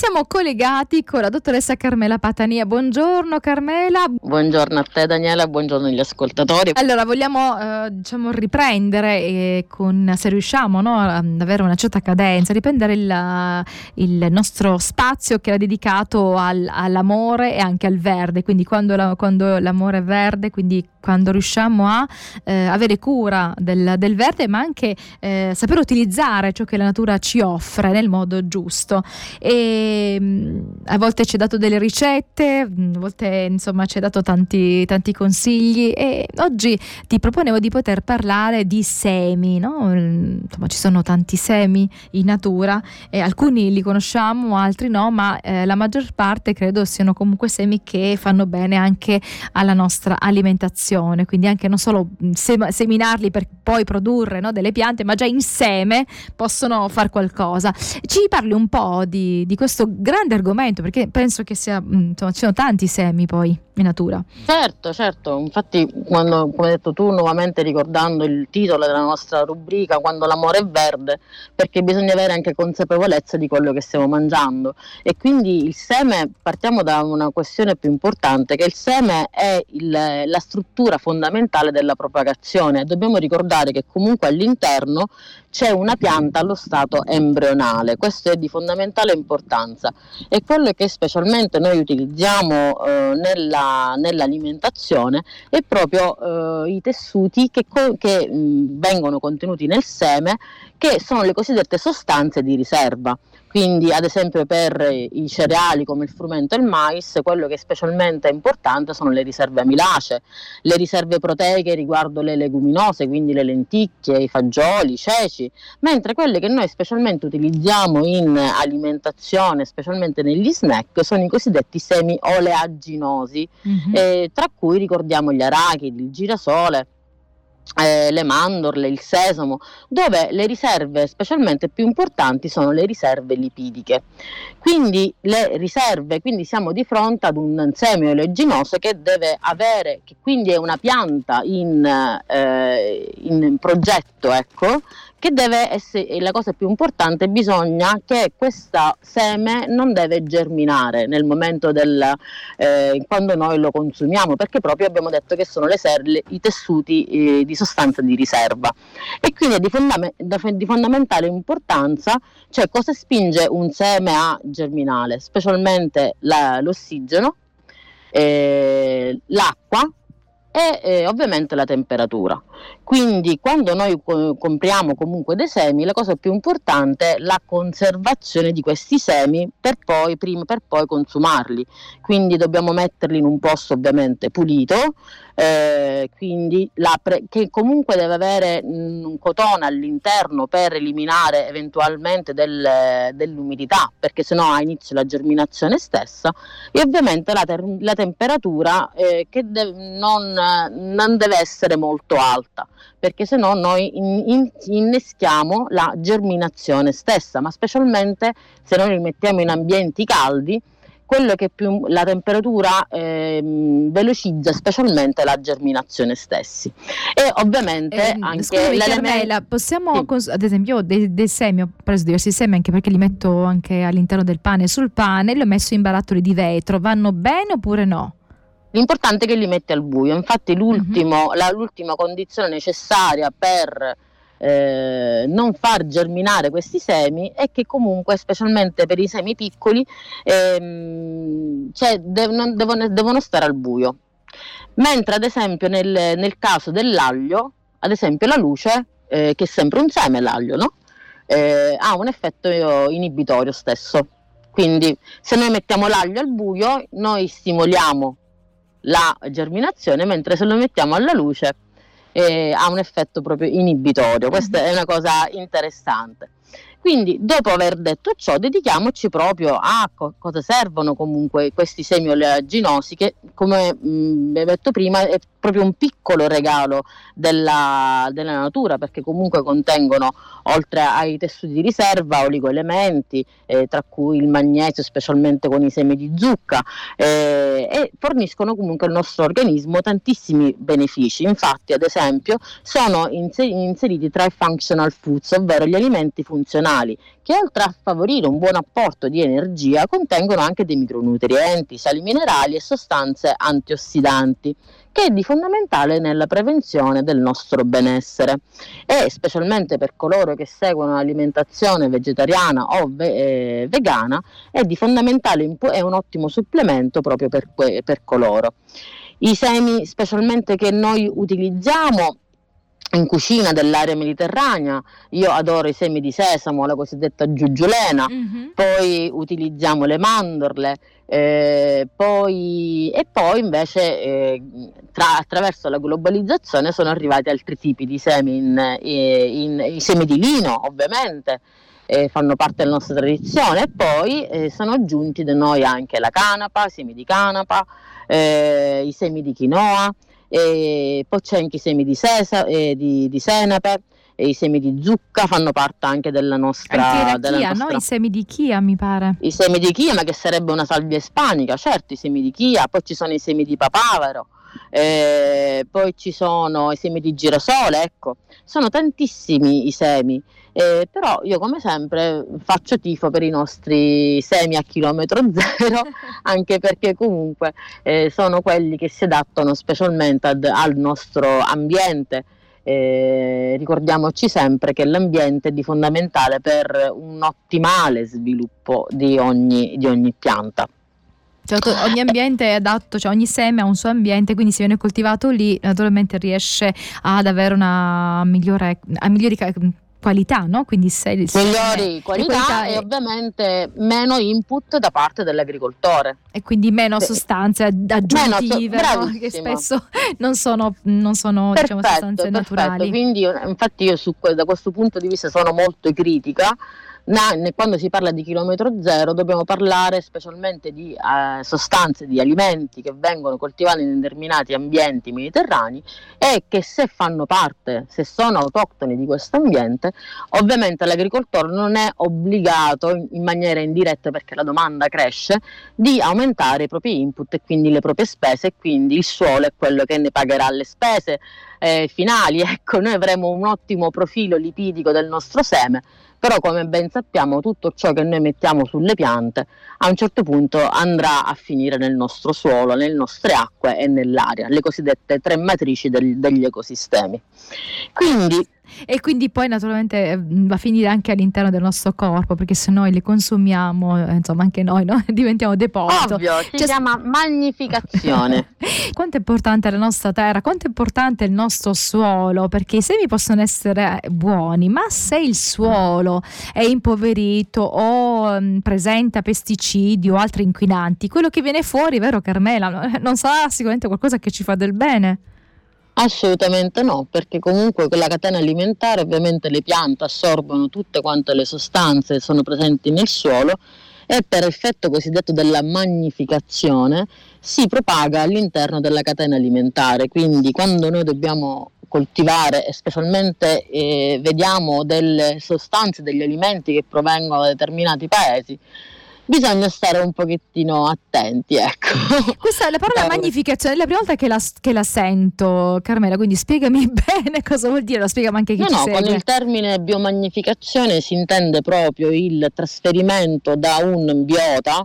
siamo collegati con la dottoressa Carmela Patania. Buongiorno Carmela. Buongiorno a te Daniela, buongiorno agli ascoltatori. Allora vogliamo eh, diciamo, riprendere eh, con, se riusciamo no, ad avere una certa cadenza, riprendere il, il nostro spazio che era dedicato al, all'amore e anche al verde, quindi quando, la, quando l'amore è verde, quindi quando riusciamo a eh, avere cura del, del, verde ma anche eh, saper utilizzare ciò che la natura ci offre nel modo giusto. E, mm, a volte ci ha dato delle ricette, mm, a volte insomma ci ha dato tanti, tanti consigli e oggi ti proponevo di poter parlare di semi, no? Mm, insomma ci sono tanti semi in natura e alcuni li conosciamo, altri no, ma eh, la maggior parte credo siano comunque semi che fanno bene anche alla nostra alimentazione, quindi anche non solo sem- seminarli per poi produrre no, delle piante, ma già insieme possono far qualcosa. Ci parli un po' di, di questo grande argomento, perché penso che sia, insomma, ci sono tanti semi poi natura. Certo, certo, infatti quando, come hai detto tu, nuovamente ricordando il titolo della nostra rubrica, quando l'amore è verde, perché bisogna avere anche consapevolezza di quello che stiamo mangiando. E quindi il seme, partiamo da una questione più importante, che il seme è il, la struttura fondamentale della propagazione, dobbiamo ricordare che comunque all'interno c'è una pianta allo stato embrionale, questo è di fondamentale importanza. E quello che specialmente noi utilizziamo eh, nella, nell'alimentazione è proprio eh, i tessuti che, che mh, vengono contenuti nel seme che sono le cosiddette sostanze di riserva. Quindi ad esempio per i cereali come il frumento e il mais, quello che è specialmente importante sono le riserve amilacee, le riserve proteiche riguardo le leguminose, quindi le lenticchie, i fagioli, i ceci, mentre quelle che noi specialmente utilizziamo in alimentazione, specialmente negli snack, sono i cosiddetti semi oleaginosi, mm-hmm. eh, tra cui ricordiamo gli arachidi, il girasole, eh, le mandorle, il sesamo, dove le riserve specialmente più importanti sono le riserve lipidiche. Quindi le riserve, quindi siamo di fronte ad un seme oleaginoso che deve avere, che quindi è una pianta in, eh, in progetto, ecco, che deve essere la cosa più importante, bisogna che questo seme non deve germinare nel momento del eh, quando noi lo consumiamo, perché proprio abbiamo detto che sono le serle, i tessuti eh, di sostanza di riserva. E quindi è di, fondame- di fondamentale importanza, cioè cosa spinge un seme a germinare, specialmente la, l'ossigeno, eh, l'acqua e eh, ovviamente la temperatura. Quindi quando noi compriamo comunque dei semi, la cosa più importante è la conservazione di questi semi per poi, prima, per poi consumarli. Quindi dobbiamo metterli in un posto ovviamente pulito, eh, pre- che comunque deve avere mh, un cotone all'interno per eliminare eventualmente del, dell'umidità, perché sennò ha inizio la germinazione stessa, e ovviamente la, ter- la temperatura eh, che de- non, non deve essere molto alta perché se no noi in, in, inneschiamo la germinazione stessa, ma specialmente se noi li mettiamo in ambienti caldi, quello che più la temperatura eh, velocizza specialmente la germinazione stessi e ovviamente eh, anche scusami, Carmela, possiamo sì. cons- ad esempio dei, dei, semi ho preso diversi semi anche perché li metto anche all'interno del pane sul pane li ho messo in barattoli di vetro vanno bene oppure no? L'importante è che li metti al buio, infatti mm-hmm. la, l'ultima condizione necessaria per eh, non far germinare questi semi è che comunque, specialmente per i semi piccoli, ehm, cioè devono, devono, devono, stare al buio. Mentre ad esempio nel, nel caso dell'aglio, ad esempio la luce, eh, che è sempre un seme l'aglio, no? eh, ha un effetto inibitorio stesso. Quindi se noi mettiamo l'aglio al buio, noi stimoliamo la germinazione, mentre se lo mettiamo alla luce eh, ha un effetto proprio inibitorio. Questa è una cosa interessante. Quindi, dopo aver detto ciò, dedichiamoci proprio a co- cosa servono comunque questi semi oleaginosi, che come mh, vi ho detto prima è proprio un piccolo regalo della, della, natura, perché comunque contengono, oltre ai tessuti di riserva, oligoelementi, eh, tra cui il magnesio, specialmente con i semi di zucca, eh, e forniscono comunque al nostro organismo tantissimi benefici. Infatti, ad esempio, sono inser- inseriti tra i functional foods, ovvero gli alimenti funzionali funzionali che oltre a favorire un buon apporto di energia contengono anche dei micronutrienti, sali minerali e sostanze antiossidanti che è di fondamentale nella prevenzione del nostro benessere e specialmente per coloro che seguono un'alimentazione vegetariana o ve- eh, vegana è di fondamentale imp- è un ottimo supplemento proprio per, que- per coloro. I semi specialmente che noi utilizziamo in cucina dell'area mediterranea, io adoro i semi di sesamo, la cosiddetta giugiulena, mm-hmm. poi utilizziamo le mandorle, eh, poi, e poi invece eh, tra, attraverso la globalizzazione sono arrivati altri tipi di semi, in, eh, in, in, i semi di lino ovviamente, eh, fanno parte della nostra tradizione. E poi eh, sono aggiunti da noi anche la canapa, i semi di canapa, eh, i semi di quinoa e poi c'è anche i semi di, sesa, eh, di, di senape e i semi di zucca fanno parte anche della nostra... Anche della chia, nostra... no? I semi di chia mi pare. I semi di chia, ma che sarebbe una salvia ispanica, certo, i semi di chia, poi ci sono i semi di papavero, eh, poi ci sono i semi di girasole, ecco, sono tantissimi i semi. Eh, però io come sempre faccio tifo per i nostri semi a chilometro zero, anche perché comunque eh, sono quelli che si adattano specialmente ad, al nostro ambiente. Eh, ricordiamoci sempre che l'ambiente è di fondamentale per un ottimale sviluppo di ogni, di ogni pianta. Certo, ogni ambiente è adatto, cioè ogni seme ha un suo ambiente, quindi se viene coltivato lì naturalmente riesce ad avere una migliore, a migliori qualità, no? Quindi se, migliori qualità, qualità e, ovviamente meno input da parte dell'agricoltore. E quindi meno sostanze aggiuntive, meno, no? che spesso non sono, non sono perfetto, diciamo, sostanze perfetto. naturali. Quindi infatti io su, da questo punto di vista sono molto critica quando si parla di chilometro zero dobbiamo parlare specialmente di eh, sostanze, di alimenti che vengono coltivati in determinati ambienti mediterranei e che se fanno parte, se sono autoctoni di questo ambiente, ovviamente l'agricoltore non è obbligato in maniera indiretta perché la domanda cresce di aumentare i propri input e quindi le proprie spese e quindi il suolo è quello che ne pagherà le spese eh, finali. Ecco, noi avremo un ottimo profilo lipidico del nostro seme però come ben sappiamo tutto ciò che noi mettiamo sulle piante a un certo punto andrà a finire nel nostro suolo, nelle nostre acque e nell'aria, le cosiddette tre matrici del, degli ecosistemi. Quindi e quindi poi naturalmente mm, va a finire anche all'interno del nostro corpo perché se noi le consumiamo eh, insomma anche noi no? diventiamo deposito. Ovvio si cioè, chiama magnificazione. Quanto è importante la nostra terra quanto è importante il nostro suolo perché i semi possono essere buoni ma se il suolo è impoverito o um, presenta pesticidi o altri inquinanti quello che viene fuori vero Carmela? Non sarà sicuramente qualcosa che ci fa del bene Assolutamente no, perché comunque quella catena alimentare ovviamente le piante assorbono tutte quante le sostanze che sono presenti nel suolo e per effetto cosiddetto della magnificazione si propaga all'interno della catena alimentare. Quindi quando noi dobbiamo coltivare e specialmente eh, vediamo delle sostanze, degli alimenti che provengono da determinati paesi, bisogna stare un pochettino attenti, ecco. Questa è la parola eh. magnificazione, è la prima volta che la, che la, sento, Carmela, quindi spiegami bene cosa vuol dire, lo spiegami anche chi no, ci no, segue. con il termine biomagnificazione si intende proprio il trasferimento da un biota,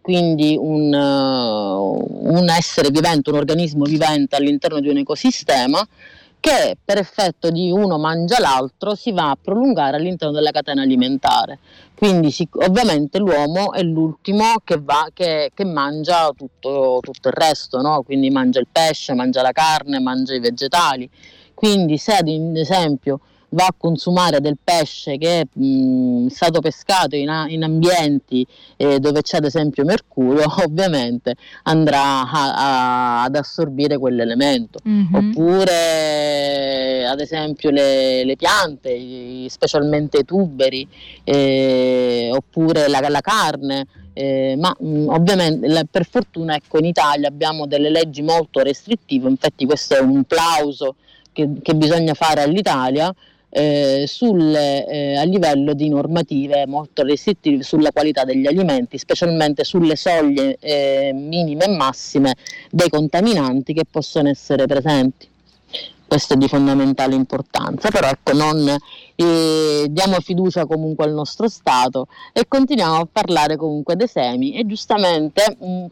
quindi un, uh, un essere vivente, un organismo vivente all'interno di un ecosistema, che per effetto di uno mangia l'altro si va a prolungare all'interno della catena alimentare. Quindi ovviamente l'uomo è l'ultimo che, va, che, che mangia tutto, tutto, il resto, no? quindi mangia il pesce, mangia la carne, mangia i vegetali. Quindi se ad esempio va a consumare del pesce che è mh, stato pescato in, in ambienti eh, dove c'è ad esempio mercurio, ovviamente andrà a, a, ad assorbire quell'elemento. Mm-hmm. Oppure ad esempio le, le piante, specialmente i tuberi, eh, oppure la, la carne. Eh, ma mh, ovviamente la, per fortuna ecco, in Italia abbiamo delle leggi molto restrittive, infatti questo è un plauso che, che bisogna fare all'Italia eh, sul, eh, a livello di normative molto restrittive sulla qualità degli alimenti, specialmente sulle soglie eh, minime e massime dei contaminanti che possono essere presenti. questo è di fondamentale importanza, però ecco non eh, diamo fiducia comunque al nostro Stato e continuiamo a parlare comunque dei semi e giustamente mh,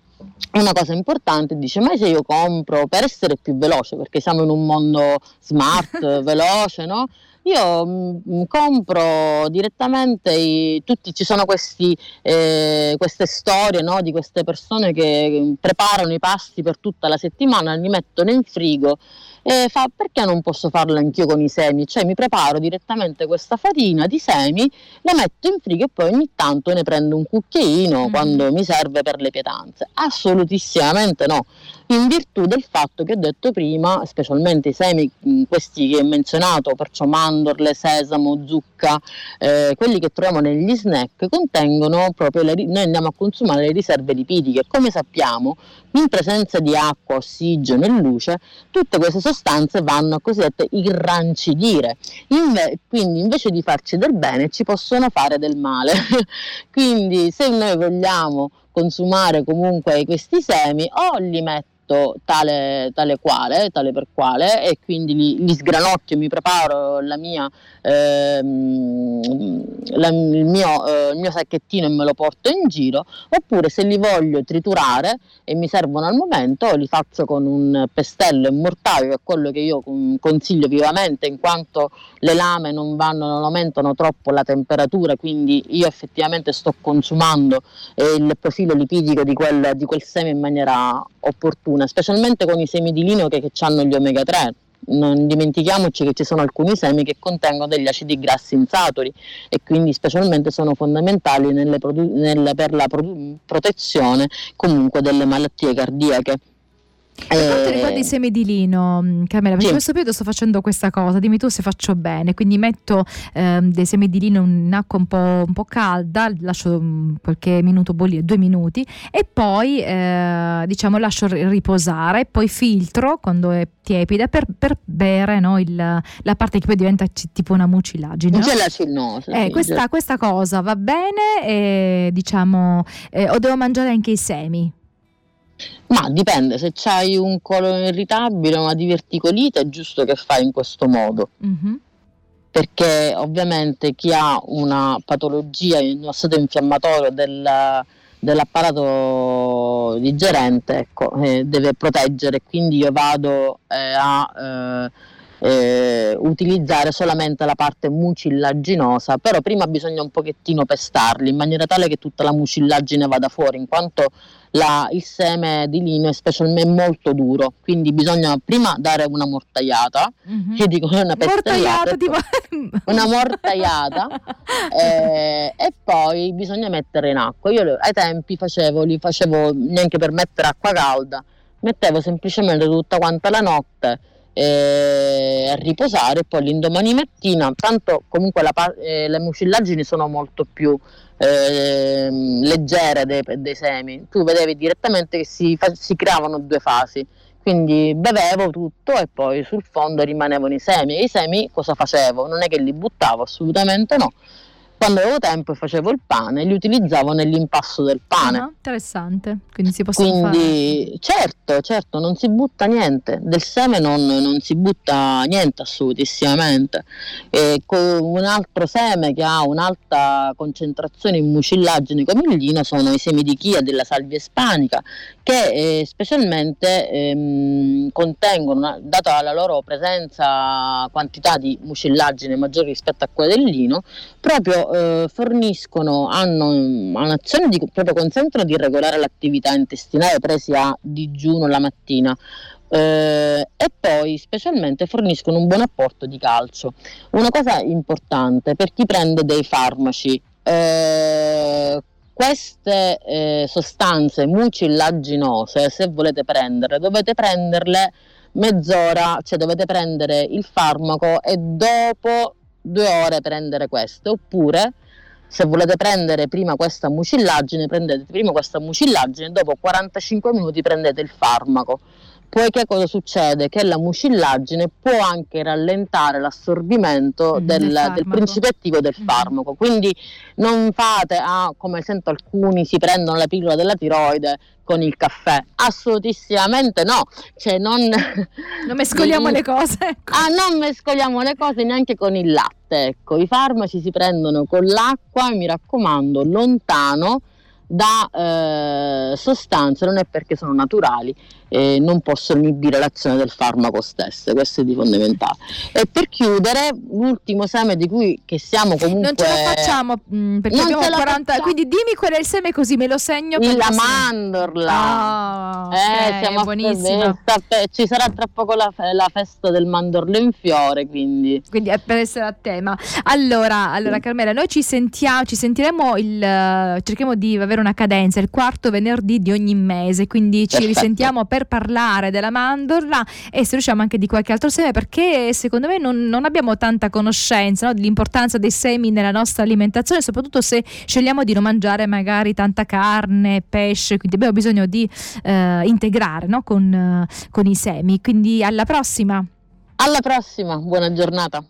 una cosa importante dice ma se io compro per essere più veloce perché siamo in un mondo smart, veloce, no? Io mh, mm, compro direttamente i, tutti, ci sono questi, eh, queste storie no, di queste persone che preparano i pasti per tutta la settimana, li mettono in frigo e fa perché non posso farlo anch'io con i semi? Cioè mi preparo direttamente questa farina di semi, la metto in frigo e poi ogni tanto ne prendo un cucchiaino mm. quando mi serve per le pietanze. Assolutissimamente no in virtù del fatto che ho detto prima, specialmente i semi, questi che ho menzionato, perciò mandorle, sesamo, zucca, eh, quelli che troviamo negli snack, contengono proprio, le, noi andiamo a consumare le riserve lipidiche. Come sappiamo, in presenza di acqua, ossigeno e luce, tutte queste sostanze vanno a cosiddette irrancidire. Inve- quindi invece di farci del bene ci possono fare del male. quindi se noi vogliamo consumare comunque questi semi o li metto fatto tale, tale quale, tale per quale e quindi li, li sgranocchio, mi preparo la mia, ehm, la, il, mio, eh, il, mio, sacchettino e me lo porto in giro, oppure se li voglio triturare e mi servono al momento li faccio con un pestello immortario che è quello che io consiglio vivamente in quanto le lame non vanno, non aumentano troppo la temperatura, quindi io effettivamente sto consumando eh, il profilo lipidico di quel, di quel seme in maniera opportuna, specialmente con i semi di lino che, che hanno gli omega 3 non dimentichiamoci che ci sono alcuni semi che contengono degli acidi grassi insaturi e quindi specialmente sono fondamentali produ- nelle, per la produ- protezione comunque delle malattie cardiache. Per quanto eh, riguarda i semi di lino, mm, Carmela, perché sì. in questo periodo sto facendo questa cosa, dimmi tu se faccio bene, quindi metto eh, dei semi di lino in acqua un po', un po calda, lascio mm, qualche minuto bollire, due minuti, e poi eh, diciamo lascio riposare, poi filtro quando è tiepida per, per bere no, il, la parte che poi diventa tipo una mucilagine. Mucilaginosa. Eh, questa, questa, cosa va bene, e, diciamo, eh, o devo mangiare anche i semi? Ma dipende, se hai un colon irritabile o una diverticolite è giusto che fai in questo modo. Mm-hmm. Perché ovviamente chi ha una patologia uno stato infiammatorio del, dell'apparato digerente ecco, eh, deve proteggere, quindi io vado eh, a eh, eh, utilizzare solamente la parte mucillaginosa, però prima bisogna un pochettino pestarli in maniera tale che tutta la mucillagine vada fuori, in quanto la, il seme di lino è specialmente molto duro, quindi bisogna prima dare una mortagliata, mm-hmm. io dico una mortagliata, tipo... una mortagliata eh, e poi bisogna mettere in acqua. Io ai tempi facevo, li facevo neanche per mettere acqua calda, mettevo semplicemente tutta quanta la notte eh, a riposare e poi l'indomani mattina, tanto comunque la, eh, le mucillagini sono molto più eh, leggere dei, dei, semi, tu vedevi direttamente che si, si creavano due fasi, quindi bevevo tutto e poi sul fondo rimanevano i semi. E i semi cosa facevo? Non è che li buttavo assolutamente no, quando avevo tempo e facevo il pane, li utilizzavo nell'impasto del pane. Uh-huh, interessante, quindi si possono quindi, fare. Certo, certo, non si butta niente, del seme non, non si butta niente assolutissimamente. E un altro seme che ha un'alta concentrazione in mucillagine come il lino sono i semi di chia della salvia ispanica, che eh, specialmente ehm, contengono, data la loro presenza, quantità di mucillagine maggiore rispetto a quella del lino, proprio eh, forniscono, hanno un'azione di, proprio consentono di regolare l'attività intestinale presi a digiuno la mattina. Eh, e poi specialmente forniscono un buon apporto di calcio. Una cosa importante per chi prende dei farmaci, eh, queste eh, sostanze mucillaginose, se volete prenderle, dovete prenderle mezz'ora, cioè dovete prendere il farmaco e dopo due ore prendere queste, oppure se volete prendere prima questa mucillagine, prendete prima questa mucillagine, dopo 45 minuti prendete il farmaco poiché cosa succede? Che la mucillagine può anche rallentare l'assorbimento mm, del, del, del, principio attivo del mm. farmaco, quindi non fate, ah, come sento alcuni si prendono la pillola della tiroide con il caffè, assolutissimamente no, cioè non, non mescoliamo le cose. Ecco. Ah, non mescoliamo le cose neanche con il latte, ecco, i farmaci si prendono con l'acqua, mi raccomando, lontano da eh, sostanze, non è perché sono naturali, eh, non possono inibire l'azione del farmaco stesso, questo è di fondamentale. E per chiudere, l'ultimo seme di cui che siamo comunque... Non ce la facciamo mh, mm, perché non abbiamo 40, quindi dimmi qual è il seme così me lo segno. Per la mandorla. Oh, eh, siamo buonissimo. Ci sarà tra poco la, la, festa del mandorlo in fiore, quindi... Quindi è per essere a tema. Allora, allora Carmela, noi ci sentiamo, ci sentiremo il... cerchiamo di avere una cadenza il quarto venerdì di ogni mese, quindi ci risentiamo per parlare della mandorla e se riusciamo anche di qualche altro seme perché secondo me non, non abbiamo tanta conoscenza no, dell'importanza dei semi nella nostra alimentazione, soprattutto se scegliamo di non mangiare magari tanta carne, pesce, quindi abbiamo bisogno di eh, integrare no, con, con i semi. Quindi alla prossima. Alla prossima, buona giornata.